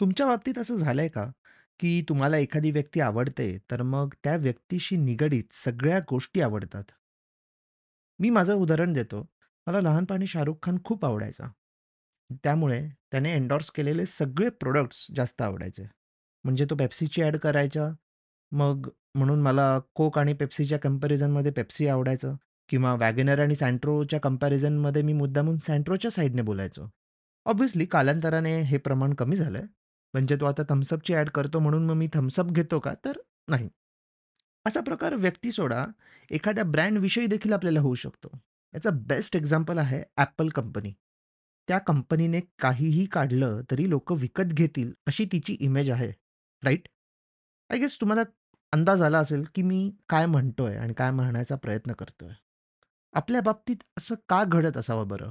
तुमच्या बाबतीत असं झालंय का, की तुम्हाला एखादी व्यक्ती आवडते, तर मग त्या व्यक्तीशी निगडीत सगळ्या गोष्टी आवडतात? मी माझं उदाहरण देतो. मला लहानपणी शाहरुख खान खूप आवडायचा. त्यामुळे त्याने एंडोर्स केलेले सगळे प्रॉडक्ट्स जास्त आवडायचे. म्हणजे तो Pepsiची ॲड करायचा, मग म्हणून मला Coke आणि Pepsiच्या कंपॅरिझनमध्ये Pepsi आवडायचं किंवा वॅगनर आणि Santroच्या कंपॅरिझनमध्ये मी मुद्दामून Santroच्या साइडने बोलायचो. ऑब्व्हियसली कालांतराने हे प्रमाण कमी झालंय. म्हणजे तो आता थम्सअपची ॲड करतो म्हणून मग मी थम्सअप घेतो का? तर नाही. असा प्रकार व्यक्ती सोडा, एखाद्या ब्रँडविषयी देखील आपल्याला होऊ शकतो. याचा बेस्ट एक्झाम्पल आहे Apple कंपनी. त्या कंपनीने काहीही काढलं तरी लोकं विकत घेतील अशी तिची इमेज आहे. राइट? आय गेस तुम्हाला अंदाज आला असेल, की मी काय म्हणतोय आणि काय म्हणायचा प्रयत्न करतोय. आपल्या बाबतीत असं का घडत असावं बरं?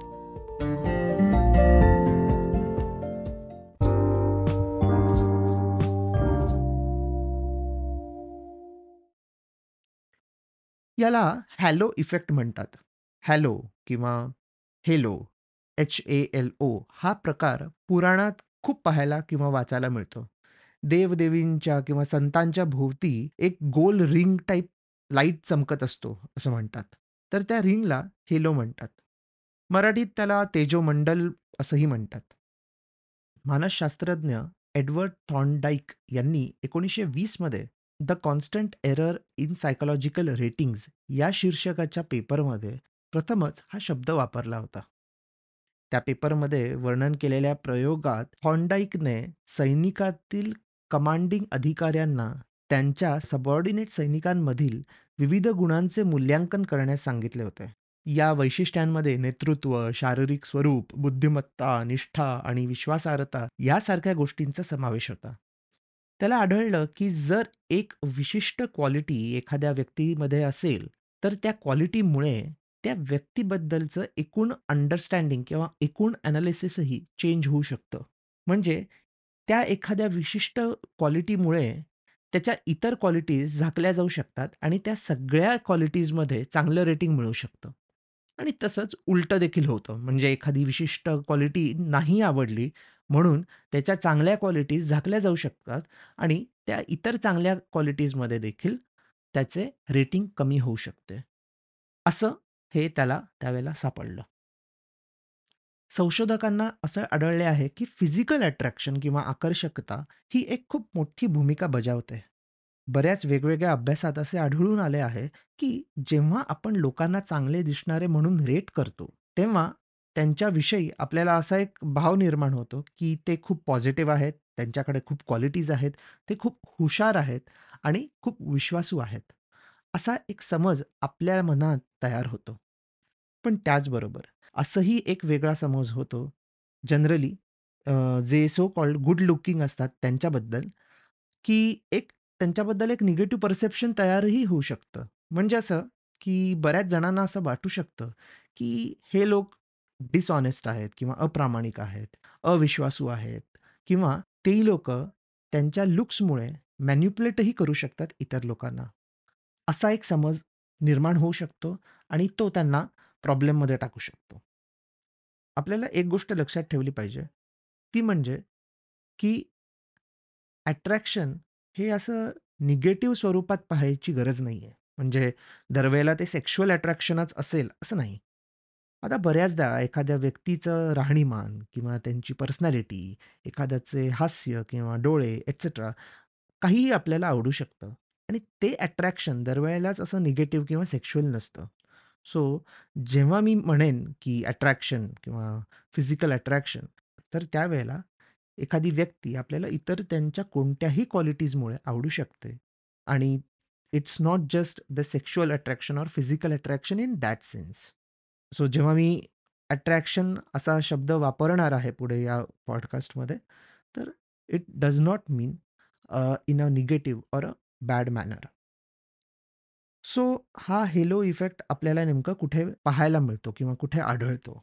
याला हॅलो इफेक्ट म्हणतात. हॅलो किंवा halo, H A L O हा प्रकार पुराणात खूप पाहायला किंवा वाचायला मिळतो. देवदेवींच्या किंवा संतांच्या भोवती एक गोल रिंग टाईप लाइट चमकत असतो, असं म्हणतात. तर त्या रिंगला हेलो म्हणतात. मराठीत त्याला तेजोमंडल असंही म्हणतात. मानसशास्त्रज्ञ एडवर्ड थॉर्नडाईक यांनी एकोणीसशे वीसमध्ये the constant error in psychological ratings या शीर्षकाच्या पेपरमध्ये प्रथमच हा शब्द वापरला होता. त्या पेपरमध्ये वर्णन केलेल्या प्रयोगात हॉन्डाईकने सैनिकातील कमांडिंग अधिकाऱ्यांना त्यांच्या सबऑर्डिनेट सैनिकांमधील विविध गुणांचे मूल्यांकन करण्यास सांगितले होते. या वैशिष्ट्यांमध्ये नेतृत्व, शारीरिक स्वरूप, बुद्धिमत्ता, निष्ठा आणि विश्वासार्हता यासारख्या गोष्टींचा समावेश होता. त्याला आढळलं, की जर एक विशिष्ट क्वालिटी एखाद्या व्यक्तीमध्ये असेल, तर त्या क्वालिटीमुळे त्या व्यक्तीबद्दलचं एकूण अंडरस्टँडिंग किंवा एकूण ॲनालिसिसही चेंज होऊ शकतं. म्हणजे त्या एखाद्या विशिष्ट क्वालिटीमुळे त्याच्या इतर क्वालिटीज झाकल्या जाऊ शकतात आणि त्या सगळ्या क्वालिटीजमध्ये चांगलं रेटिंग मिळू शकतं. आणि तसंच उलटं देखील होतं. म्हणजे एखादी विशिष्ट क्वालिटी नाही आवडली म्हणून त्याच्या चांगल्या क्वालिटीज झाकल्या जाऊ शकतात आणि त्या इतर चांगल्या क्वालिटीजमध्ये देखील त्याचे रेटिंग कमी होऊ शकते. असं हे त्याला त्यावेळेला सापडलं. संशोधकांना असं आढळले आहे, की फिजिकल अट्रॅक्शन किंवा आकर्षकता ही एक खूप मोठी भूमिका बजावते. बऱ्याच वेगवेगळ्या अभ्यासात असे आढळून आले आहे, की जेव्हा आपण लोकांना चांगले दिसणारे म्हणून रेट करतो, तेव्हा त्यांच्याविषयी आपल्याला असा एक भाव निर्माण होतो, की ते खूप पॉझिटिव्ह आहेत, त्यांच्याकडे खूप क्वालिटीज आहेत, ते खूप हुशार आहेत आणि खूप विश्वासू आहेत. असा एक समज आपल्या मनात तयार होतो. पण त्याचबरोबर असंही एक वेगळा समज होतो जनरली जे सो कॉल्ड गुड लुकिंग असतात त्यांच्याबद्दल, की एक त्यांच्याबद्दल एक निगेटिव्ह परसेप्शन तयारही होऊ शकतं. म्हणजे असं, की बऱ्याच जणांना असं वाटू शकतं, की हे लोक डिसऑनेस्ट आहेत किंवा अप्रामाणिक आहेत, अविश्वासू आहेत किंवा ते लोक त्यांच्या लुक्समुळे मॅन्युप्युलेटही करू शकतात इतर लोकांना. असा एक समज निर्माण होऊ शकतो आणि तो त्यांना प्रॉब्लेममध्ये टाकू शकतो. आपल्याला एक गोष्ट लक्षात ठेवली पाहिजे, ती म्हणजे की ॲट्रॅक्शन हे असं निगेटिव्ह स्वरूपात पाहायची गरज नाहीये. म्हणजे दरवेळेला ते सेक्शुअल ॲट्रॅक्शनच असेल असं नाही. आता बऱ्याचदा एखाद्या व्यक्तीचं राहणीमान किंवा त्यांची पर्सनॅलिटी, एखाद्याचे हास्य किंवा डोळे एटसेट्रा काहीही आपल्याला आवडू शकतं आणि ते अट्रॅक्शन दरवेळेलाच असं निगेटिव्ह किंवा सेक्शुअल नसतं. सो जेव्हा मी म्हणेन, की अट्रॅक्शन किंवा फिजिकल अट्रॅक्शन, तर त्यावेळेला एखादी व्यक्ती आपल्याला इतर त्यांच्या कोणत्याही क्वालिटीजमुळे आवडू शकते आणि it's not just the sexual attraction or physical attraction in that sense. So जेव्हा मी अट्रॅक्शन असा शब्द वापरणार आहे पुढे या पॉडकास्टमध्ये, तर it does not mean in a negative or a bad manner. So हा हेलो इफेक्ट आपल्याला नेमकं कुठे पाहायला मिळतो किंवा कुठे आढळतो?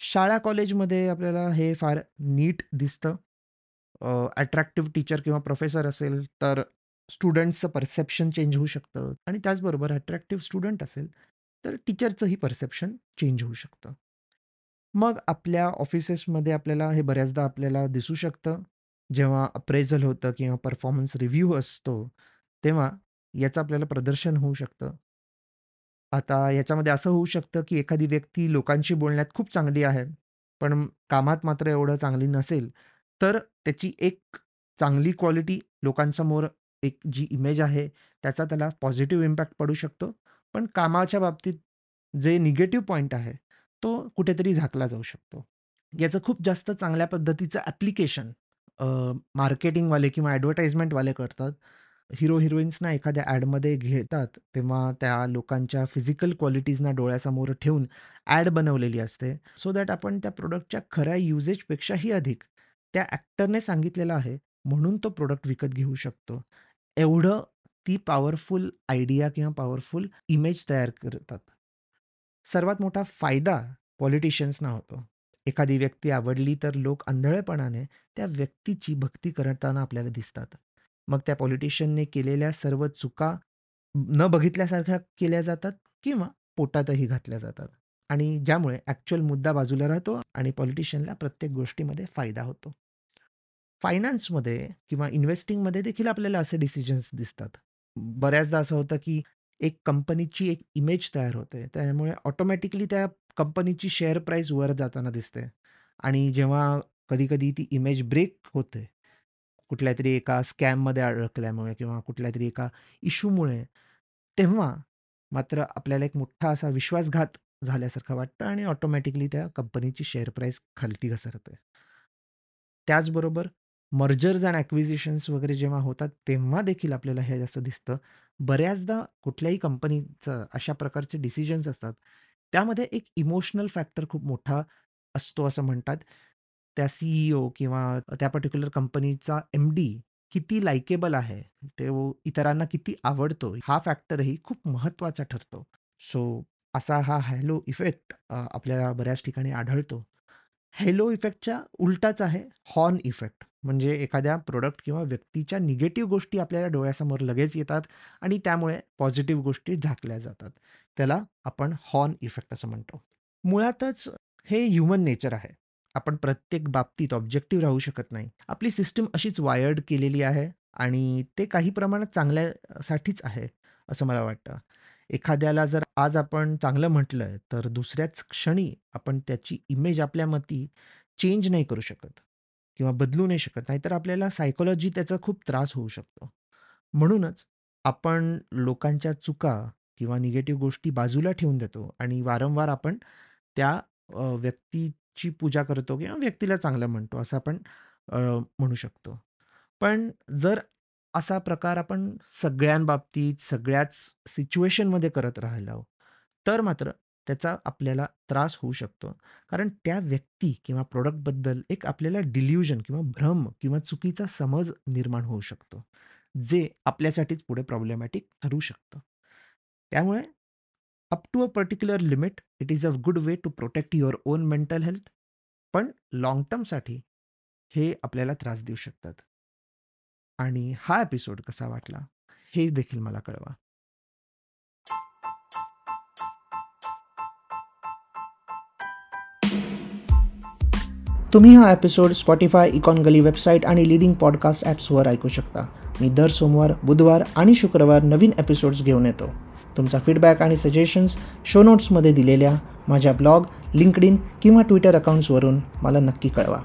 शाळा कॉलेजमध्ये आपल्याला हे फार नीट दिसतं. अट्रॅक्टिव्ह टीचर किंवा प्रोफेसर असेल, तर स्टुडंट्सचं परसेप्शन चेंज होऊ शकतं आणि त्याचबरोबर अट्रॅक्टिव्ह स्टुडंट असेल, तर टीचरचंही परसेप्शन चेंज होऊ शकतं. मग आपल्या ऑफिसेसमध्ये आपल्याला हे बऱ्याचदा आपल्याला दिसू शकतं. जेव्हा अप्रेझल होतं किंवा परफॉर्मन्स रिव्ह्यू असतो, तेव्हा याचं आपल्याला प्रदर्शन होऊ शकतं. आता याच्यामध्ये असं होऊ शकतं, की एखादी व्यक्ती लोकांशी बोलण्यात खूप चांगली आहे, पण कामात मात्र एवढं चांगली नसेल, तर त्याची एक चांगली क्वालिटी लोकांसमोर एक जी इमेज आहे, त्याचा त्याला पॉझिटिव्ह इम्पॅक्ट पडू शकतो. पण कामाच्या बाबतीत जे निगेटिव्ह पॉईंट आहे, तो कुठेतरी झाकला जाऊ शकतो. याचं खूप जास्त चांगल्या पद्धतीचं ॲप्लिकेशन मार्केटिंगवाले किंवा ॲडव्हर्टाइजमेंटवाले करतात. हिरो-हिरोईन्सना एखाद्या ॲडमध्ये घेतात, तेव्हा त्या लोकांच्या फिजिकल क्वालिटीजना डोळ्यासमोर ठेवून ॲड बनवलेली असते. सो दॅट आपण त्या प्रॉडक्टच्या खऱ्या युजेजपेक्षाही अधिक त्या ॲक्टरने सांगितलेलं आहे, म्हणून तो प्रॉडक्ट विकत घेऊ शकतो. एवढं ती पॉवरफुल आयडिया किंवा पॉवरफुल इमेज तयार करतात. सर्वात मोठा फायदा पॉलिटिशियन्सना होतो. एखादी व्यक्ती आवडली तर लोक आंधळेपणाने त्या व्यक्तीची भक्ती करताना आपल्याला दिसतात. मग त्या पॉलिटिशियनने केलेल्या सर्व चुका न बघितल्यासारख्या केल्या जातात किंवा पोटातही घातल्या जातात आणि ज्यामुळे ॲक्च्युअल मुद्दा बाजूला राहतो आणि पॉलिटिशियनला प्रत्येक गोष्टीमध्ये फायदा होतो. फायनान्समध्ये किंवा इन्व्हेस्टिंगमध्ये देखील आपल्याला असे डिसिजन्स दिसतात. बऱ्याचदा असं होतं, की एक कंपनीची एक इमेज तयार होते. त्यामुळे ऑटोमॅटिकली त्या कंपनीची शेअर प्राईस वर जाताना दिसते आणि जेव्हा कधी-कधी ती इमेज ब्रेक होते, कुठल्यातरी एका स्कॅममध्ये अडकल्यामुळे किंवा कुठल्यातरी एका इश्यूमुळे, तेव्हा मात्र आपल्याला एक मोठा असा विश्वासघात झाल्यासारखं वाटतं आणि ऑटोमॅटिकली त्या कंपनीची शेअर प्राईस खालती घसरते. त्याचबरोबर मर्जर्स अँड ॲक्विजिशन्स वगैरे जेव्हा होतात, तेव्हा देखील आपल्याला हे असं दिसतं. बऱ्याचदा कुठल्याही कंपनीचं अशा प्रकारचे डिसिजन्स असतात, त्यामध्ये एक इमोशनल फॅक्टर खूप मोठा असतो असं म्हणतात. त्या सीईओ किंवा त्या पर्टिक्युलर कंपनीचा एम-डी किती लाइकेबल आहे, तो इतरांना किती आवडतो, हा फॅक्टरही खूप महत्त्वाचा ठरतो. सो असा हा हॅलो इफेक्ट आपल्याला बऱ्याच ठिकाणी आढळतो. हॅलो इफेक्टच्या उलटाच आहे हॉर्न इफेक्ट. म्हणजे एखाद्या प्रोडक्ट किंवा व्यक्तीच्या निगेटिव्ह गोष्टी आपल्याला डोळ्यासमोर लगेच येतात आणि त्यामुळे पॉझिटिव्ह गोष्टी झाकल्या जातात. त्याला आपण हॉर्न इफेक्ट असं म्हणतो. मुळातच हे ह्युमन नेचर आहे. आपण प्रत्येक बाबतीत ऑब्जेक्टिव्ह राहू शकत नाही. आपली सिस्टीम अशीच वायर्ड केलेली आहे आणि ते काही प्रमाणात चांगल्यासाठीच आहे, असं मला वाटतं. एखाद्याला जर आज आपण चांगलं म्हटलं, तर दुसऱ्याच क्षणी आपण त्याची इमेज आपल्या मती चेंज नाही करू शकत किंवा बदलू नाही शकत. नाहीतर आपल्याला सायकोलॉजी त्याचा खूप त्रास होऊ शकतो. म्हणूनच आपण लोकांच्या चुका किंवा निगेटिव्ह गोष्टी बाजूला ठेवून देतो आणि वारंवार आपण त्या अ, व्यक्तीची पूजा करतो किंवा व्यक्तीला चांगलं म्हणतो, असं आपण अ, म्हणू शकतो. पण जर असा प्रकार आपण सगळ्यांबाबतीत, सगळ्याच सिच्युएशनमध्ये करत राहिलो, तर मात्र त्याचा आपल्याला त्रास होऊ शकतो. कारण त्या व्यक्ती किंवा प्रोडक्टबद्दल एक आपल्याला डिल्युजन किंवा भ्रम किंवा चुकीचा समज निर्माण होऊ शकतो, जे आपल्यासाठीच पुढे प्रॉब्लेमॅटिक ठरू शकतं. त्यामुळे up to a particular limit, it is a good way to protect your own mental health. पण लाँग टर्मसाठी हे आपल्याला त्रास देऊ शकतात. आणि हा एपिसोड कसा वाटला, हे देखील मला कळवा. तुम्ही हा episode Spotify, Econ Gully website आणि लीडिंग पॉडकास्ट ॲप्सवर ऐकू शकता. मी दर सोमवार, बुधवार आणि शुक्रवार नवीन एपिसोड्स घेऊन येतो. तुमचा फीडबॅक आणि सजेशन्स शो नोट्समध्ये दिलेल्या माझ्या ब्लॉग, लिंक्डइन किंवा ट्विटर अकाउंट्सवरून मला नक्की कळवा.